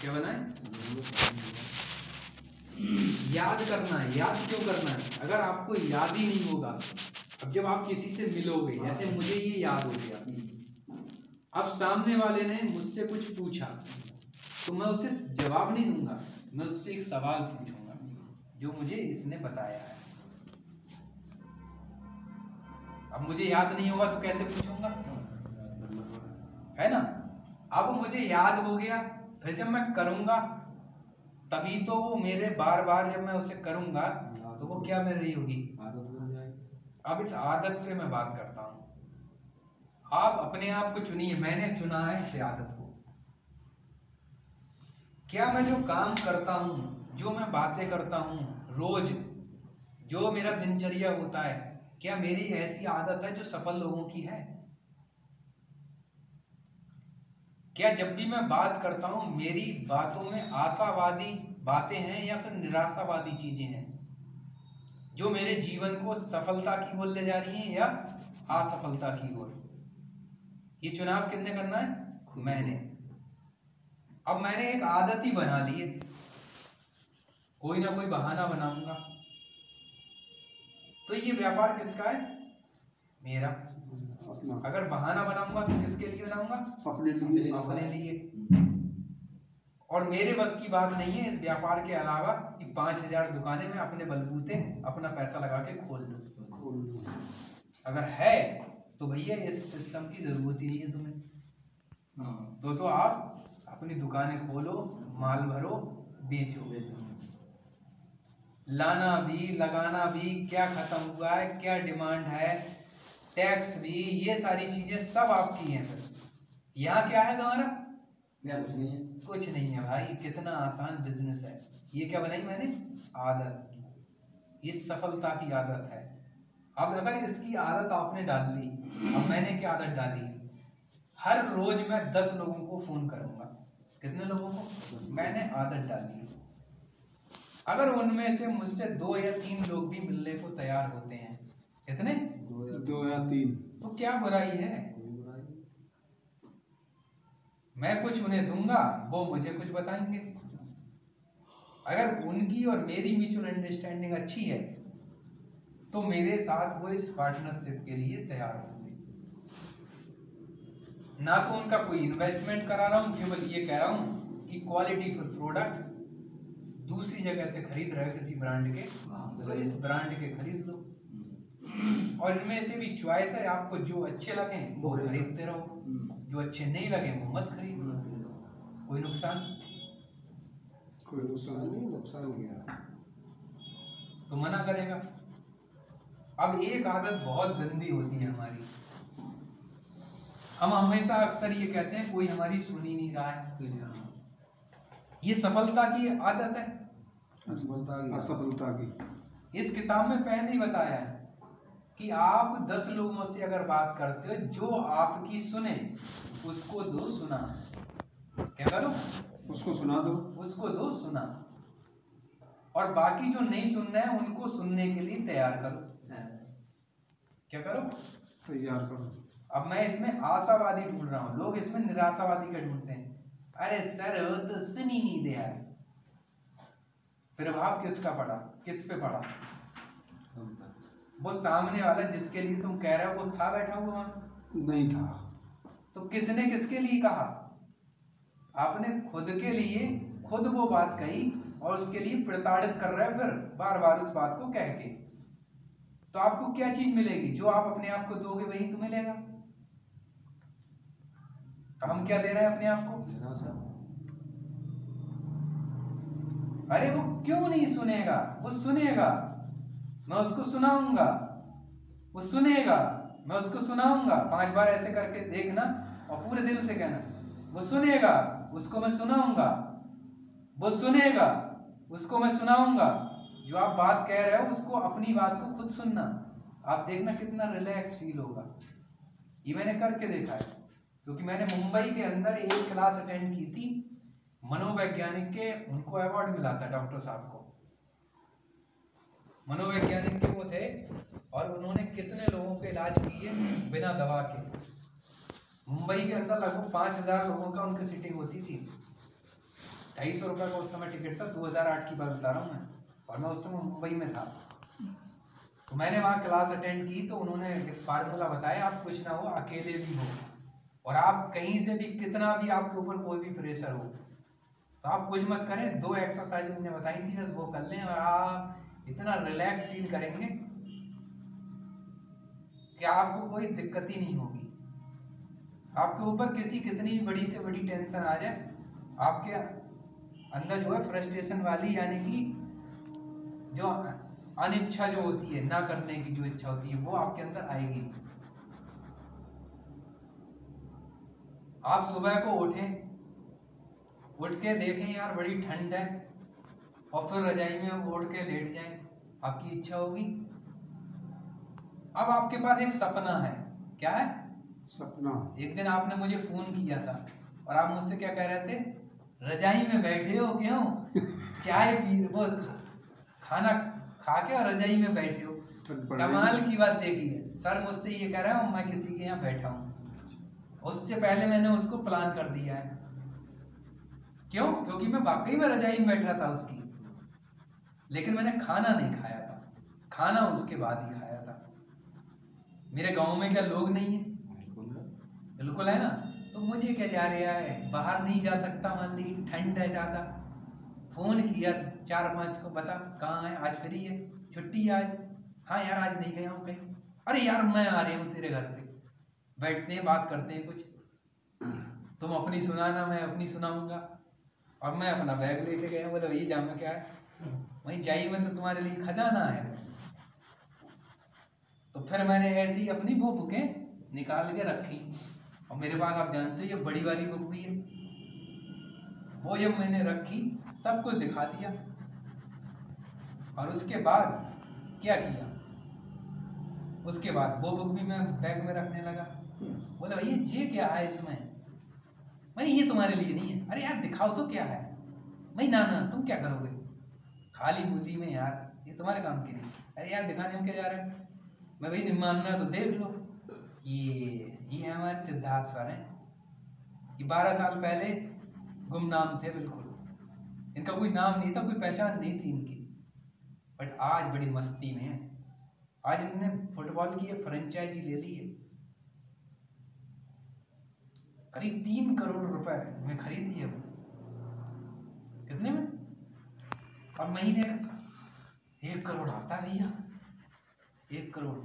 क्या बनाए याद करना है, याद क्यों करना है? अगर आपको याद ही नहीं होगा, अब जब आप किसी से मिलोगे, जैसे मुझे ये याद हो गया। अब सामने वाले ने मुझसे कुछ पूछा तो मैं उसे जवाब नहीं दूँगा, मैं उससे एक सवाल पूछूँगा, जो मुझे इसने बताया है। अब मुझे याद नहीं होगा तो कैसे पूछूँगा? है ना? अब मुझे याद हो गया फिर जब मैं करूँगा, तभी तो वो मेरे बार बार जब मैं उसे करूँगा तो वो क्या मेरे रही होगी? अब इस आदत पे मैं बात करता हूँ। आप अपने आप को चुनिए, मैंने चुना है इस आदत को। क्या मैं जो काम करता हूँ, जो मैं बातें करता हूँ, रोज जो मेरा दिनचर्या होता है, क्या मेरी ऐसी आदत है जो सफल लोगों की है? क्या जब भी मैं बात करता हूँ, मेरी बातों में आशावादी बातें हैं या फिर निराशावादी चीज़ें हैं? जो मेरे जीवन को सफलता की ओर ले जा रही हैं या असफलता की ओर? ये चुनाव किसने करना है? मैंने। अब मैंने एक आदत ही बना ली है। कोई ना कोई बहाना बनाऊँगा। तो ये व्यापार किसका है? मेरा। अपना अगर बहाना बनाऊँगा तो किसके लिए बनाऊँगा? अपने लिए। अपने लिए। और मेरे बस की बात नहीं है इस व्यापार के अलावा कि पाँच हज़ार दुकानें मैं अपने बलबूते अपना पैसा लगा के खोल लूँ। खोल लो। अगर है तो भैया इस सिस्टम की ज़रूरत ही नहीं है तुम्हें। तो तो आप अपनी दुकानें खोलो माल भरो बेचो। बेचो। लाना भी लगाना भी क्या खत्म हुआ है क्या डिमांड है टैक्स भी ये सारी चीज़ें सब आपकी हैं फिर। यहाँ क्या है तुम्हारा? कुछ नहीं है। कुछ नहीं है भाई कितना आसान बिज़नेस है। ये क्या बनाई मैंने? आदत। ये सफलता की आदत है। अब अगर इसकी आदत आपने डाल ली अब मैंने क्या आदत डाली? है हर रोज मैं दस लोगों को फ़ोन करूँगा। कितने लोगों को? मैंने आदत डाली अगर उनमें से मुझसे दो या तीन लोग भी मिलने को तैयार होते हैं कितने? दो या तीन। तो क्या बुराई है? मैं कुछ उन्हें दूँगा, वो मुझे कुछ बताएँगे। अगर उनकी और मेरी म्यूचुअल अंडरस्टैंडिंग अच्छी है तो मेरे साथ वो इस पार्टनरशिप के लिए तैयार होंगे। ना तो उनका कोई इन्वेस्टमेंट करा रहा हूँ, केवल ये कह रहा हूँ कि क्वालिटी फुल प्रोडक्ट दूसरी जगह से खरीद रहे किसी ब्रांड के तो इस ब्रांड के खरीद लो। और इनमें से भी चॉइस है आपको जो अच्छे लगे वो खरीदते रहो। जो अच्छे नहीं लगे वो मत खरीदो। कोई नुकसान? कोई नुकसान नहीं नुकसान क्या? तो मना करेगा। अब एक आदत बहुत गंदी होती है हमारी। हम हमेशा अक्सर ये कहते हैं कोई हमारी सुन ही नहीं रहा है ये सफलता की आदत है। असफलता की। इस किताब में पहले ही बताया है। कि आप दस लोगों से अगर बात करते हो जो आपकी सुने उसको दो सुना। क्या करो? उसको सुना दो। उसको दो सुना। और बाकी जो नहीं सुनना है उनको सुनने के लिए तैयार करो। क्या करो? तैयार करो। अब मैं इसमें आशावादी ढूंढ रहा हूँ। लोग इसमें निराशावादी का ढूंढते हैं? अरे सर वो तो सुन ही नहीं दे यार। प्रभाव किसका पड़ा किस पे पड़ा वो सामने वाला जिसके लिए तुम कह रहे हो वो था बैठा हुआ? वहाँ नहीं था। तो किसने किसके लिए कहा? आपने खुद के लिए खुद वो बात कही और उसके लिए प्रताड़ित कर रहे हो फिर बार बार उस बात को कह के। तो आपको क्या चीज़ मिलेगी? जो आप अपने आप को दोगे वही तो मिलेगा। हम क्या दे रहे हैं अपने आप को? अरे वो क्यों नहीं सुनेगा? वो सुनेगा। मैं उसको सुनाऊँगा। वो सुनेगा। मैं उसको सुनाऊँगा। पाँच बार ऐसे करके देखना और पूरे दिल से कहना। वो सुनेगा, उसको मैं सुनाऊँगा। वो सुनेगा, उसको मैं सुनाऊँगा। जो आप बात कह रहे हो, उसको अपनी बात को खुद सुनना। आप देखना कितना रिलैक्स फील होगा। ये मैंने करके देखा है। क्योंकि मैंने मुंबई के अंदर एक क्लास अटेंड की थी। मनोवैज्ञानिक के, उनको अवार्ड मिला था डॉक्टर साहब को। मनोवैज्ञानिक के वो थे और उन्होंने कितने लोगों के इलाज किए बिना दवा के? मुंबई के अंदर लगभग पाँच हज़ार लोगों का उनकी सीटिंग होती थी। ढाई सौ रुपये का उस समय टिकट था, दो हज़ार आठ की बात बता रहा हूँ मैं, और मैं उस समय मुंबई में था। तो मैंने वहाँ क्लास अटेंड की तो उन्होंने एक फार्मूला बताया, आप कुछ ना हो, अकेले भी हो, और आप कहीं से भी कितना भी आपके ऊपर कोई भी प्रेशर हो तो आप कुछ मत करें, दो एक्सरसाइज मैंने बताई थी, बस वो कर लें, और आप इतना रिलैक्स फील करेंगे कि आपको कोई दिक्कत ही नहीं होगी। आपके ऊपर किसी कितनी भी बड़ी से बड़ी टेंशन आ जाए, आपके अंदर जो है फ्रस्ट्रेशन वाली यानी कि जो अनिच्छा जो होती है, ना करने की जो इच्छा होती है, वो आपके अंदर आएगी आप सुबह को उठें, उठ के देखें यार बड़ी ठंड है और फिर रजाई में ओढ़ के लेट जाएँ। आपकी इच्छा होगी? अब आपके पास एक सपना है। क्या है? सपना। एक दिन आपने मुझे फ़ोन किया था और आप मुझसे क्या कह रहे थे? रजाई में बैठे हो क्यों? चाय पी वो खाना खा के और रजाई में बैठे हो। कमाल की बात देखी है। सर मुझसे ये कह रहा हूँ मैं किसी के यहाँ बैठा हूँ। उससे पहले मैंने उसको प्लान कर दिया है। क्यों? क्योंकि मैं वाकई में रजाई में बैठा था उसकी। लेकिन मैंने खाना नहीं खाया था। खाना उसके बाद ही खाया था। मेरे गाँव में क्या लोग नहीं है? बिल्कुल है। ना? तो मुझे क्या जा रहा है? बाहर नहीं जा सकता मान ली ठंड है ज़्यादा। फ़ोन किया चार पाँच को बता कहाँ है? आज फ्री है। छुट्टी है आज? हाँ यार आज नहीं गया हूँ कहीं। अरे यार मैं आ रही हूँ तेरे घर पे। बैठते हैं बात करते हैं कुछ। तुम अपनी सुनाना मैं अपनी सुनाऊँगा। और मैं अपना बैग लेके गया बोला भैया जाम क्या है? वहीं जाइए में तो तुम्हारे लिए खजाना है। तो फिर मैंने ऐसी अपनी वो बुकें निकाल के रखी। और मेरे पास आप जानते हो, ये बड़ी वाली बुक भी है। वो जब मैंने रखी, सब कुछ दिखा दिया। और उसके बाद क्या किया? उसके बाद वो बुक भी मैं बैग में रखने लगा। बोला, भैया, ये क्या है इसमें? मैं ये तुम्हारे लिए नहीं है। अरे यार, दिखाओ तो क्या है। भाई, ना ना, तुम क्या करोगे? खाली बुद्धि में यार, ये तुम्हारे काम की नहीं। अरे यार, दिखाने हम क्या जा रहे हैं? मैं भाई नहीं मानना तो देख लो। ये ये है हमारे सिद्धार्थ सर हैं। ये बारह साल पहले गुमनाम थे, बिल्कुल। इनका कोई नाम नहीं था, कोई पहचान नहीं थी इनकी। बट आज बड़ी मस्ती में है। आज इन्होंने फुटबॉल की एक फ्रेंचाइजी ले ली है। करीब तीन करोड़ रुपए में खरीदी है वो। कितने में? और महीने का एक करोड़ आता भैया एक करोड़।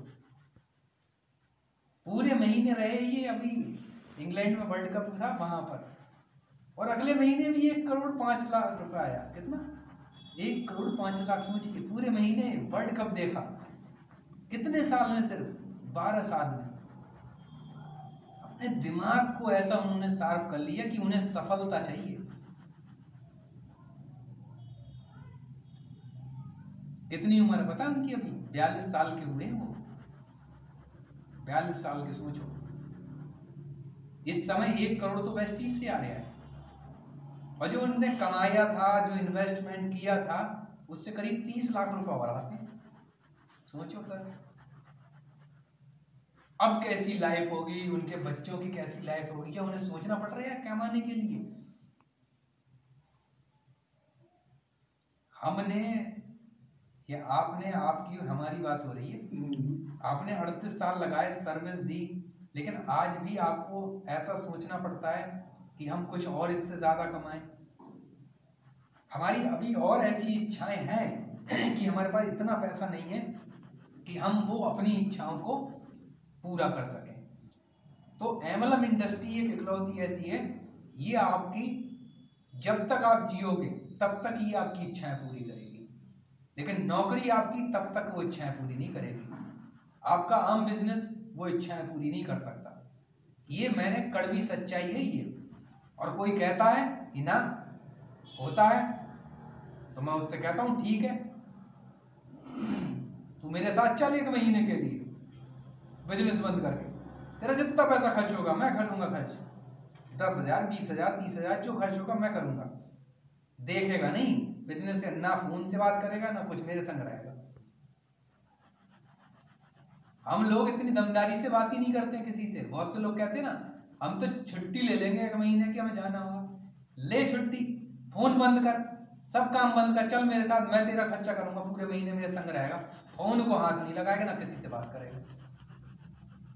पूरे महीने रहे ये अभी इंग्लैंड में वर्ल्ड कप था वहाँ पर। और अगले महीने भी एक करोड़ पाँच लाख रुपए आया। कितना? एक करोड़ पाँच लाख समझिए पूरे महीने वर्ल्ड कप देखा। कितने साल में सिर्फ़? बारह साल में। अपने दिमाग को ऐसा उन्होंने शार्प कर लिया कि उन्हें सफलता चाहिए। कितनी उम्र है पता उनकी अभी बयालीस साल के हुए हैं वो। बयालीस साल के, सोचो। इस समय एक करोड़ तो वेस्टीज से आ रहा है। और जो उन्होंने कमाया था, जो इन्वेस्टमेंट किया था, उससे करीब तीस लाख बढ़ाते हैं। सोचो सर अब कैसी लाइफ होगी? उनके बच्चों की कैसी लाइफ होगी? क्या उन्हें सोचना पड़ रहा है कमाने के लिए? हमने या आपने आपकी और हमारी बात हो रही है। आपने अड़तीस साल लगाए सर्विस दी लेकिन आज भी आपको ऐसा सोचना पड़ता है कि हम कुछ और इससे ज़्यादा कमाएँ। हमारी अभी और ऐसी इच्छाएँ हैं कि हमारे पास इतना पैसा नहीं है कि हम वो अपनी इच्छाओं को पूरा कर सकें। तो एमलम इंडस्ट्री एक इकलौती ऐसी है ये आपकी जब तक आप जियोगे तब तक ये आपकी इच्छाएँ पूरी करेगी। लेकिन नौकरी आपकी तब तक वो इच्छाएँ पूरी नहीं करेगी। आपका आम बिज़नेस वो इच्छाएँ पूरी नहीं कर सकता। ये मैंने कड़वी सच्चाई है ये। और कोई कहता है कि ना, होता है तो मैं उससे कहता हूँ, ठीक है। तू मेरे साथ चल एक महीने के लिए। बिज़नेस बंद करके। तेरा जितना पैसा खर्च होगा, मैं करूँगा खर्च। दस हज़ार, बीस हज़ार, तीस हज़ार, जो खर्च होगा, मैं करूँगा। देखेगा नहीं। बिज़नेस से ना फ़ोन से बात करेगा ना कुछ मेरे संग रहेगा। हम लोग इतनी दमदारी से बात ही नहीं करते किसी से। बहुत से लोग कहते हैं ना हम तो छुट्टी ले लेंगे एक महीने की हमें जाना होगा। ले छुट्टी फ़ोन बंद कर सब काम बंद कर चल मेरे साथ मैं तेरा खर्चा करूँगा पूरे महीने मेरे संग रहेगा। फ़ोन को हाथ नहीं लगाएगा ना किसी से बात करेगा।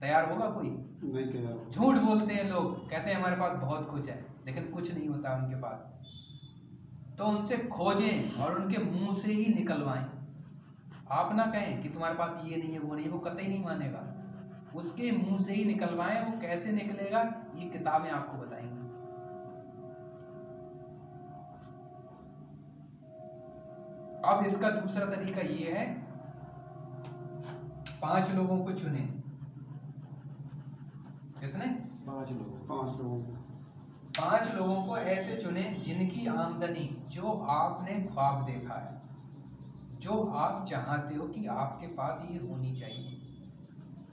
तैयार होगा कोई? नहीं तैयार झूठ बोलते हैं लोग कहते हैं हमारे पास बहुत कुछ है लेकिन कुछ नहीं होता उनके पास। तो उनसे खोजें और उनके मुँह से ही निकलवाएँ। आप ना कहें कि तुम्हारे पास ये नहीं है, वो नहीं, वो कतई नहीं मानेगा। उसके मुँह से ही निकलवाएँ, वो कैसे निकलेगा, ये किताबें आपको बताएँगी। अब इसका दूसरा तरीका ये है, पाँच लोगों को चुने। कितने? पाँच लोग पाँच लोगों को। पाँच लोगों को ऐसे चुने जिनकी आमदनी जो आपने ख्वाब देखा है, जो आप चाहते हो कि आपके पास ये होनी चाहिए।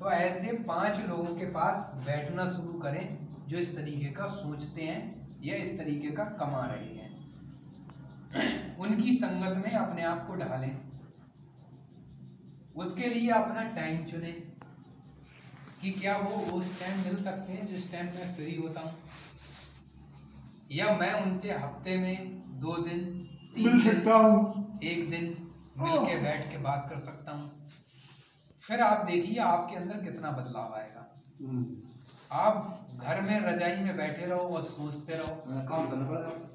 तो ऐसे पाँच लोगों के पास बैठना शुरू करें, जो इस तरीके का सोचते हैं या इस तरीके का कमा रहे हैं। उनकी संगत में अपने आप को ढालें। उसके लिए अपना टाइम चुने कि क्या वो उस टाइम मिल सकते हैं जिस टाइम मैं फ्री होता हूँ। या मैं उनसे हफ़्ते में दो दिन तीन मिल सकता हूँ। एक दिन मिल के बैठ के बात कर सकता हूँ। फिर आप देखिए आपके अंदर कितना बदलाव आएगा। हम्म। आप घर में रजाई में बैठे रहो और सोचते रहो। काम करना पड़ेगा।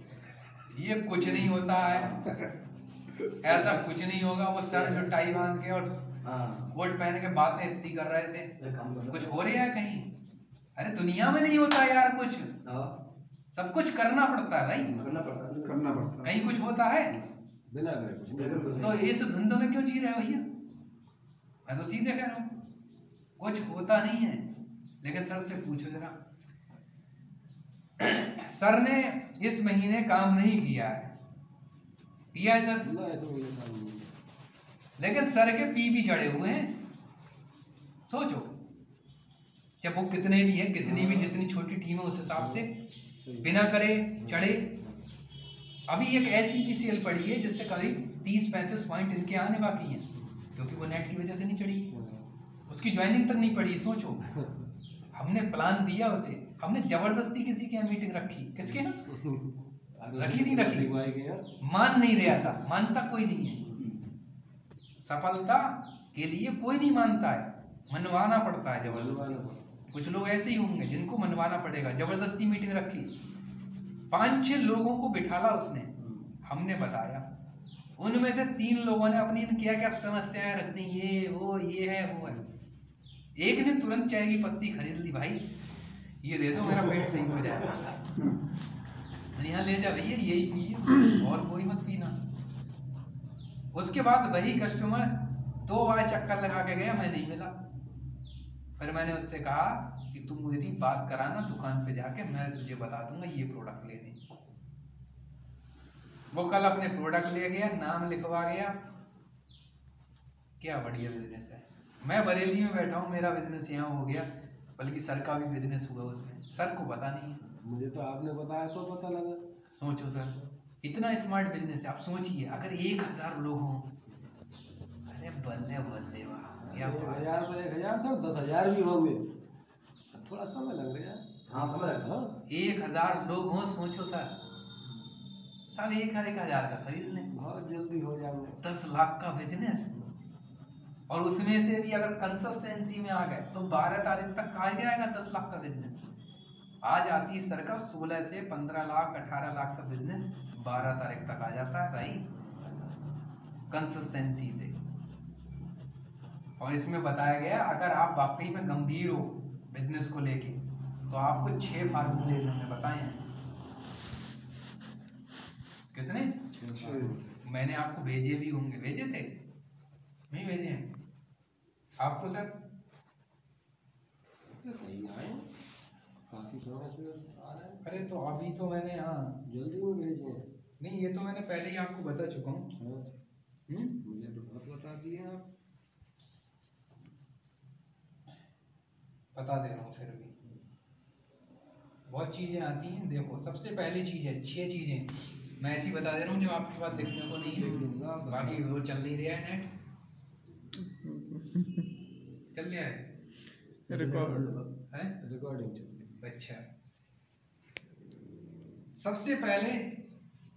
ये कुछ नहीं होता है। ऐसा कुछ नहीं होगा। वो सर जो टाई बाँध के और हाँ। कोट पहन के बातें इतनी कर रहे थे। कुछ हो रहा है कहीं? अरे दुनिया में नहीं होता यार कुछ। हाँ। सब कुछ करना पड़ता है भाई। करना पड़ता है। करना पड़ता है। कहीं कुछ होता है? बिना करे कुछ नहीं तो इस धुंध में क्यों जी रहे भैया? मैं तो सीधे कह रहा हूँ कुछ होता नहीं है। लेकिन सर से पूछो जरा। सर ने इस महीने काम नहीं किया है। किया है सर? है। लेकिन सर के पी भी चढ़े हुए हैं। सोचो जब वो कितने भी हैं कितनी भी जितनी छोटी टीम है उस हिसाब से बिना करे, चढ़े। अभी एक ऐसी भी सेल पड़ी है जिससे करीब तीस, पैंतीस पॉइंट इनके आने बाकी हैं, क्योंकि वो नेट की वजह से नहीं चढ़ी। उसकी ज्वाइनिंग तक नहीं पड़ी, सोचो। हमने प्लान दिया उसे। हमने ज़बरदस्ती किसी की यहाँ मीटिंग रखी। किसके ना? रखी नहीं रखी। मान नहीं रहा था। मानता कोई नहीं है। सफलता के लिए कोई नहीं मानता है। मनवाना पड़ता है ज़बरदस्ती। कुछ लोग ऐसे ही होंगे जिनको मनवाना पड़ेगा। ज़बरदस्ती मीटिंग रखी पाँच छह लोगों को बिठाला उसने। हमने बताया। उनमें से तीन लोगों ने अपनी क्या क्या समस्याएँ रख दी। ये, वो, ये है, वो है। एक ने तुरंत चाय की पत्ती खरीद ली, भाई, ये दे दो, मेरा पेट सही हो जाएगा यहाँ ले जा भैया, यही पिए। और कोई मत पीना। उसके बाद वही कस्टमर दो बार चक्कर लगा के गया, मैं नहीं मिला। फिर मैंने उससे कहा कि तुम मेरी बात कराना दुकान पे जाके मैं तुझे बता दूँगा ये प्रोडक्ट लेने। वो कल अपने प्रोडक्ट ले गया नाम लिखवा गया। क्या बढ़िया बिज़नेस है। मैं बरेली में बैठा हूँ मेरा बिज़नेस यहाँ हो गया बल्कि सर का भी बिज़नेस हुआ उसमें। सर को पता नहीं है। मुझे तो आपने बताया तो पता लगा। सोचो सर इतना स्मार्ट बिज़नेस है आप सोचिए अगर एक हज़ार लोग हों। अरे बल्ले बल्ले वाह। हज़ार तो एक हज़ार सर दस हज़ार भी होंगे। थोड़ा समय लग रहा है हाँ समय लग हाँ। एक हज़ार लोग हों सोचो सर। सब एक हर एक हज़ार का खरीद लें बहुत जल्दी हो जाएँगे। दस लाख का बिज़नेस और उसमें से भी अगर कंसिस्टेंसी में आ गए तो बारह तारीख तक आ जाएगा दस लाख का बिज़नेस आज आशीष सर का सोलह से पंद्रह लाख अठारह लाख का बिज़नेस बारह तारीख तक आ जाता है भाई। कंसिस्टेंसी से। और इसमें बताया गया अगर आप वाकई में गंभीर हो बिज़नेस को लेके तो आपको छह फार्मूले हमने बताए हैं कितने? मैंने आपको भेजे भी होंगे। भेजे थे? नहीं भेजे हैं। आपको सर? है। अरे तो अभी तो मैंने हाँ। जल्दी में भेजे नहीं ये तो मैंने पहले ही आपको बता चुका हूँ। हाँ, हम्म? मुझे तो बहुत बता दिए आप। बता दे रहा हूँ फिर भी। बहुत चीज़ें आती हैं देखो सबसे पहली चीज़ है छह चीज़ें। मैं ऐसी बता दे रहा हूँ जो आपके पास लिखने को नहीं है। बाकी वो चल नहीं रहा है नेट चल रहा है? है? रिकॉर्डिंग अच्छा। सबसे पहले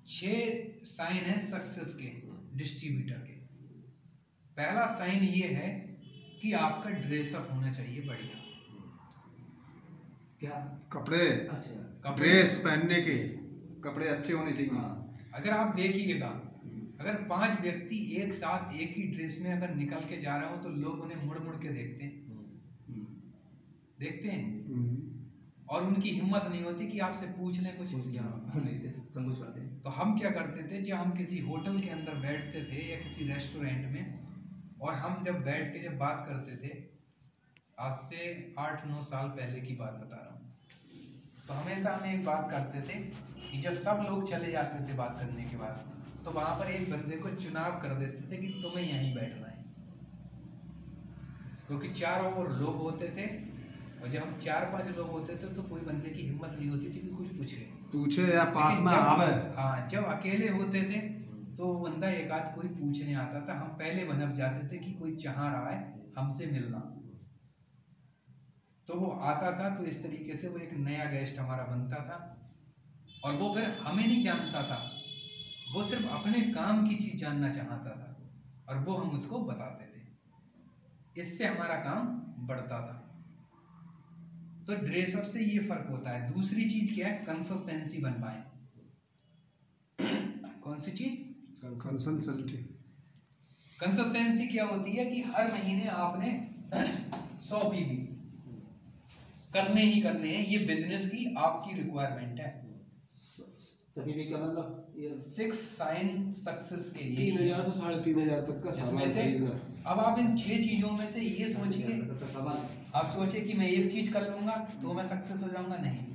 छह साइन है सक्सेस के डिस्ट्रीब्यूटर के। पहला साइन ये है कि आपका ड्रेसअप होना चाहिए बढ़िया। क्या? कपड़े। अच्छा। कपड़े- ड्रेस पहनने के। कपड़े अच्छे होने चाहिए। हाँ। अगर आप देखिएगा अगर पाँच व्यक्ति एक साथ एक ही ड्रेस में अगर निकल के जा रहे हो तो लोग उन्हें मुड़ मुड़ के देखते हैं। हम्म। देखते हैं। हम्म। और उनकी हिम्मत नहीं होती कि आपसे पूछ लें कुछ। यहाँ संकोच करते हैं तो हम क्या करते थे जब हम किसी होटल के अंदर बैठते थे या किसी रेस्टोरेंट में और हम जब बैठ के जब बात करते थे आज से आठ नौ साल पहले की बात बता रहा हूँ। तो हमेशा हम एक बात करते थे कि जब सब लोग चले जाते थे बात करने के बाद तो वहाँ पर एक बंदे को चुनाव कर देते थे कि तुम्हें यहीं बैठना है। क्योंकि चारों ओर लोग होते थे और जब हम चार पाँच लोग होते थे तो कोई बंदे की हिम्मत नहीं होती थी कि कुछ पूछे। पूछे या पास में आवे। हाँ जब अकेले होते थे तो बंदा एक आध कोई पूछने आता था। हम पहले बनप जाते थे कि कोई चाह रहा है हमसे मिलना। तो वो आता था तो इस तरीके से वो एक नया गेस्ट हमारा बनता था। और वो फिर हमें नहीं जानता था। वो सिर्फ़ अपने काम की चीज़ जानना चाहता था और वो हम उसको बताते थे। इससे हमारा काम बढ़ता था। तो ड्रेसअप से ये फ़र्क होता है। दूसरी चीज़ क्या है? कंसिस्टेंसी बन पाए। कौन सी चीज़? कंसल्टेंसी कंसिस्टेंसी क्या होती है कि हर महीने आपने सौ पीवी करने ही करने हैं ये बिज़नेस की आपकी रिक्वायरमेंट है। सभी भी क्या मतलब? सिक्स साइन सक्सेस के तीन लिए हज़ार से साढ़े तीन हज़ार तक का से अब आप इन छह चीज़ों में से ये सोचिए। आप सोचिए कि मैं एक चीज़ कर लूँगा तो मैं सक्सेस हो जाऊँगा? नहीं।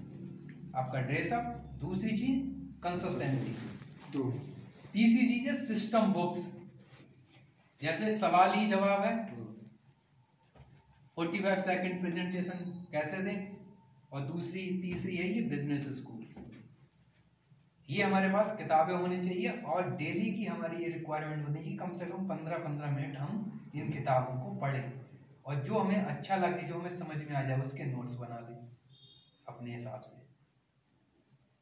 आपका ड्रेसअप दूसरी चीज़ कंसिस्टेंसी तीसरी चीज़ है सिस्टम बुक्स जैसे सवाल ही जवाब है फोर्टी फाइव सेकेंड प्रेजेंटेशन कैसे दें और दूसरी, तीसरी है ये बिज़नेस स्कूल ये हमारे पास किताबें होनी चाहिए और डेली की हमारी ये रिक्वायरमेंट होनी चाहिए कम से कम पंद्रह पंद्रह मिनट हम इन किताबों को पढ़ें। और जो हमें अच्छा लगे, जो हमें समझ में आ जाए, उसके नोट्स बना लें, अपने हिसाब से।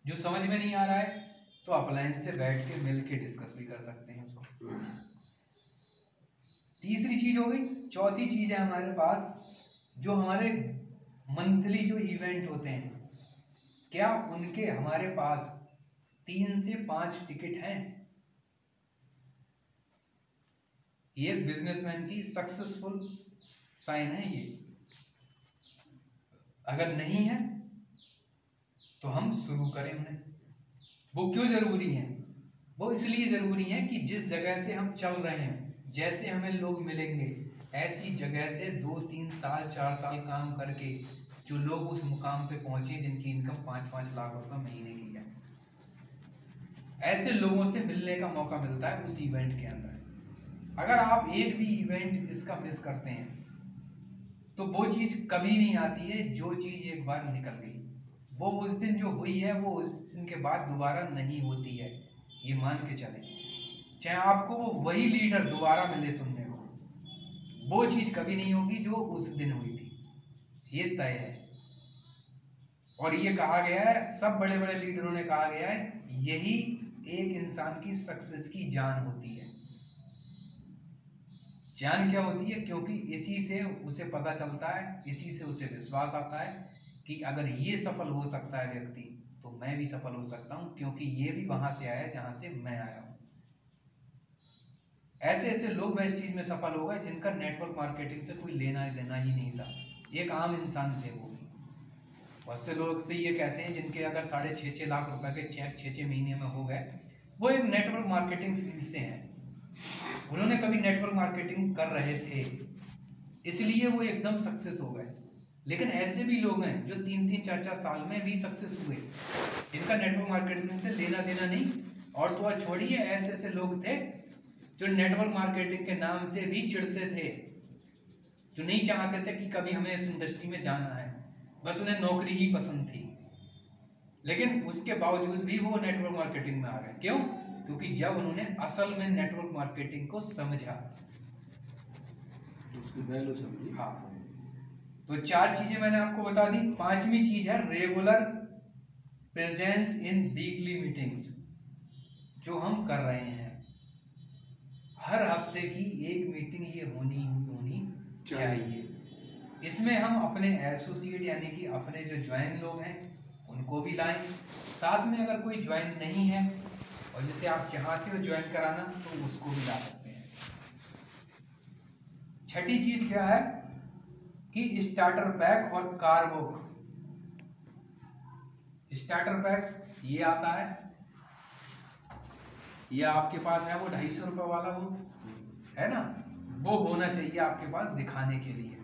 जो समझ में नहीं आ रहा है तो अपलाइन से बैठ के मिल के डिस्कस भी कर सकते हैं उसको। तीसरी चीज़ हो गई, चौथी चीज़ है हमारे पास जो हमारे मंथली जो इवेंट होते हैं, क्या उनके हमारे पास तीन से पाँच टिकट हैं? ये बिजनेसमैन की सक्सेसफुल साइन है ये। अगर नहीं है तो हम शुरू करें उन्हें। वो क्यों ज़रूरी है? वो इसलिए ज़रूरी है कि जिस जगह से हम चल रहे हैं, जैसे हमें लोग मिलेंगे ऐसी जगह से दो, तीन साल, चार साल काम करके जो लोग उस मुकाम पे पहुँचे जिनकी इनकम पाँच पाँच लाख रुपए महीने की है। ऐसे लोगों से मिलने का मौका मिलता है उस इवेंट के अंदर। अगर आप एक भी इवेंट इसका मिस करते हैं तो वो चीज़ कभी नहीं आती है, जो चीज़ एक बार निकल गई। वो उस दिन जो हुई है, वो उस दिन के बाद दोबारा नहीं होती है। ये मान के चले। चाहे आपको वो वही लीडर दोबारा मिले सुनने वो चीज़ कभी नहीं होगी जो उस दिन हुई थी। ये तय है। और ये कहा गया है, सब बड़े बड़े लीडरों ने कहा गया है, यही एक इंसान की सक्सेस की जान होती है। जान क्या होती है? क्योंकि इसी से उसे पता चलता है, इसी से उसे विश्वास आता है कि अगर ये सफल हो सकता है व्यक्ति तो मैं भी सफल हो सकता हूँ, क्योंकि ये भी वहाँ से आया जहाँ से मैं आया ऐसे ऐसे लोग वेस्ट चीज़ में सफल हो गए जिनका नेटवर्क मार्केटिंग से कोई लेना देना ही नहीं था। एक आम इंसान थे वो। बहुत से लोग तो ये कहते हैं, जिनके अगर साढ़े छः छः लाख रुपए के चेक छः छः महीने में हो गए, वो एक नेटवर्क मार्केटिंग फ़ील्ड से हैं। उन्होंने कभी नेटवर्क मार्केटिंग कर रहे थे। इसलिए वो एकदम सक्सेस हो गए। लेकिन ऐसे भी लोग हैं जो तीन तीन चार चार साल में भी सक्सेस हुए। इनका नेटवर्क मार्केटिंग से लेना देना नहीं, और तो छोड़िए, ऐसे ऐसे लोग थे जो नेटवर्क मार्केटिंग के नाम से भी चिढ़ते थे जो नहीं चाहते थे कि कभी हमें इस इंडस्ट्री में जाना है बस उन्हें नौकरी ही पसंद थी। लेकिन उसके बावजूद भी वो नेटवर्क मार्केटिंग में आ गए। क्यों? क्योंकि जब उन्होंने असल में नेटवर्क मार्केटिंग को समझा। उसकी वैल्यू समझी। हाँ। तो चार चीज़ें मैंने आपको बता दी। पांचवी चीज़ है regular presence in weekly meetings जो हम कर रहे हैं। हर हफ़्ते की एक मीटिंग ये होनी ही होनी चाहिए। इसमें हम अपने एसोसिएट यानी कि अपने जो ज्वाइन लोग हैं उनको भी लाएँ। साथ में अगर कोई ज्वाइन नहीं है और जैसे आप चाहते हो ज्वाइन कराना तो उसको भी ला सकते हैं। छठी चीज़ क्या है? कि स्टार्टर पैक और कार बुक स्टार्टर पैक ये आता है। ये आपके पास है वो ढाई सौ रुपये वाला वो है ना? वो होना चाहिए आपके पास दिखाने के लिए।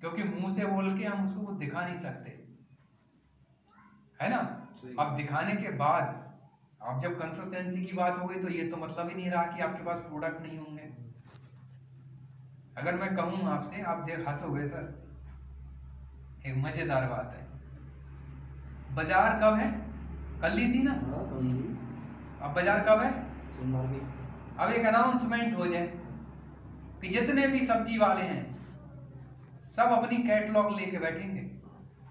क्योंकि मुँह से बोल के हम उसको वो दिखा नहीं सकते। है ना? अब दिखाने के बाद अब जब कंसिस्टेंसी की बात हो गई तो ये तो मतलब ही नहीं रहा कि आपके पास प्रोडक्ट नहीं होंगे। अगर मैं कहूँ आपसे आप देख हंसोगे सर। एक मज़ेदार बात है। बाज़ार कब है? कल ली थी ना? हाँ। अब बाज़ार कब है? अब एक अनाउंसमेंट हो जाए कि जितने भी सब्ज़ी वाले हैं सब अपनी कैटलॉग लेके बैठेंगे।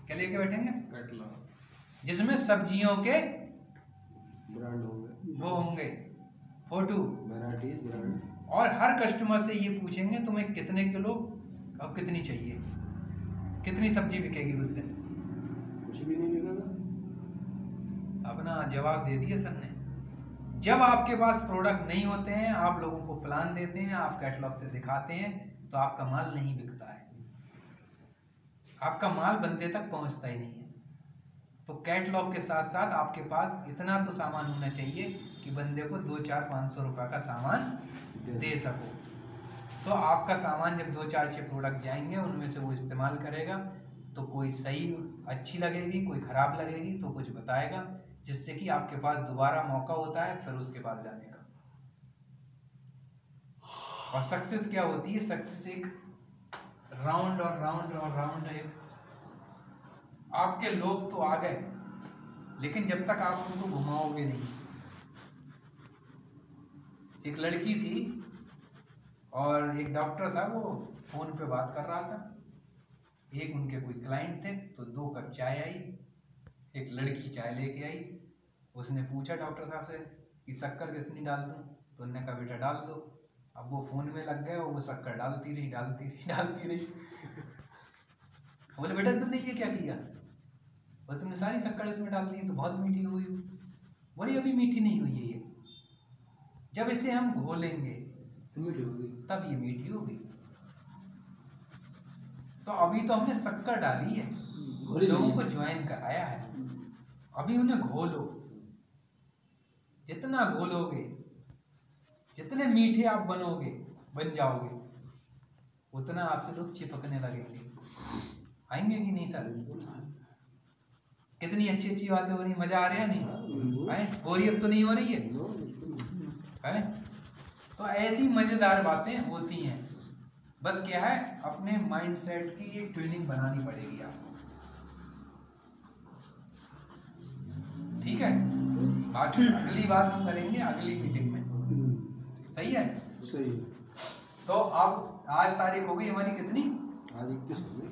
क्या लेके बैठेंगे? कैटलॉग जिसमें सब्जियों के ब्रांड होंगे। वो होंगे। फ़ोटो। वैरायटी ब्रांड और हर कस्टमर से ये पूछेंगे तुम्हें कितने किलो और कितनी चाहिए? कितनी सब्ज़ी बिकेगी उस दिन? कुछ भी नहीं बिकेगा। अपना जवाब दे दिया सर ने। जब आपके पास प्रोडक्ट नहीं होते हैं, आप लोगों को प्लान देते हैं, आप कैटलॉग से दिखाते हैं तो आपका माल नहीं बिकता है। आपका माल बंदे तक पहुँचता ही नहीं है। तो कैटलॉग के साथ साथ आपके पास इतना तो सामान होना चाहिए कि बंदे को दो, चार, पाँच सौ रुपये का सामान दे सको। तो आपका सामान जब दो, चार छः प्रोडक्ट जाएँगे, उनमें से वो इस्तेमाल करेगा तो कोई सही अच्छी लगेगी, कोई ख़राब लगेगी तो कुछ बताएगा। जिससे कि आपके पास दोबारा मौका होता है, फिर उसके पास जाने का। और सक्सेस क्या होती है? सक्सेस एक राउंड और राउंड और राउंड एक आपके लोग तो आ गए, लेकिन जब तक आप उनको घुमाओगे नहीं। एक लड़की थी और एक डॉक्टर था, वो फ़ोन पे बात कर रहा था। एक उनके कोई क्लाइंट थे तो दो कप चाय आई, एक लड़की चाय लेके आई। उसने पूछा डॉक्टर साहब से कि शक्कर किसनी डाल दूँ? तो उन्होंने कहा बेटा डाल दो। अब वो फ़ोन में लग गए और वो शक्कर डालती रही डालती रही डालती रही। बोले बेटा तुमने ये क्या किया? बोले तुमने सारी शक्कर इसमें डाल दी तो बहुत मीठी हो गई बोली अभी मीठी नहीं हुई है ये। जब इसे हम घोलेंगे तो मीठी होगी तब ये मीठी होगी तो अभी तो हमने शक्कर डाली है। लोगों को ज्वाइन कराया है। अभी उन्हें घोलो। जितना घोलोगे जितने मीठे आप बनोगे बन जाओगे उतना आपसे लोग चिपकने लगेंगे। आएँगे कि नहीं सर कितनी अच्छी अच्छी बातें हो रही मज़ा आ रहा है नहीं? हाँ। हैं? बोरियत तो नहीं हो रही है? है? तो ऐसी मज़ेदार बातें होती हैं। बस क्या है अपने माइंड सेट की एक ट्यूनिंग बनानी पड़ेगी आपको। ठीक है? बाकी अगली बात हम करेंगे अगली मीटिंग में। हम्म, सही है? सही तो अब आज तारीख हो गई हमारी कितनी? आज इक्कीस हो गई।